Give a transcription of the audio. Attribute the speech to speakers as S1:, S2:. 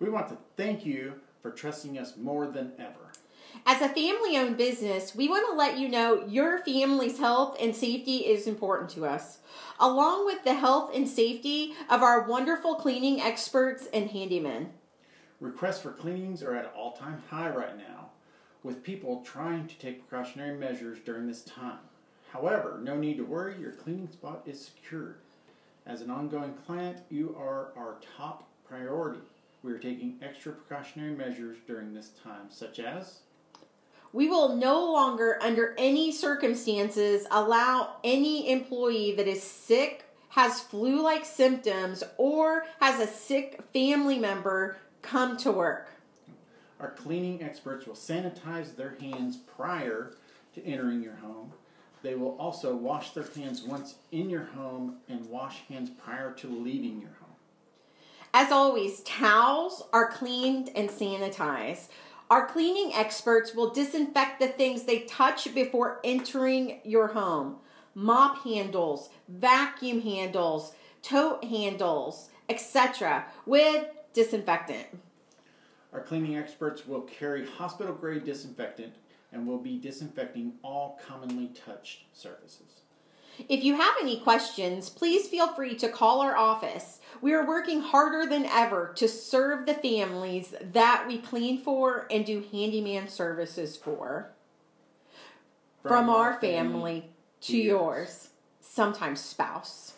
S1: We want to thank you for trusting us more than ever.
S2: As a family owned business, we want to let you know your family's health and safety is important to us, along with the health and safety of our wonderful cleaning experts and handymen.
S1: Requests for cleanings are at an all time high right now, with people trying to take precautionary measures during this time. However, no need to worry, your cleaning spot is secured. As an ongoing client, you are our top priority. We are taking extra precautionary measures during this time, such as
S2: We will no longer, under any circumstances, allow any employee that is sick, has flu like symptoms, or has a sick family member come to work.
S1: our cleaning experts will sanitize their hands prior to entering your home. They will also wash their hands once in your home and wash hands prior to leaving your home.
S2: As always, towels are cleaned and sanitized. Our cleaning experts will disinfect the things they touch before entering your home mop handles, vacuum handles, tote handles, etc., with disinfectant.
S1: Our cleaning experts will carry hospital grade disinfectant and will be disinfecting all commonly touched surfaces.
S2: If you have any questions, please feel free to call our office. We are working harder than ever to serve the families that we clean for and do handyman services for. From, our family, to yours, sometimes spouse.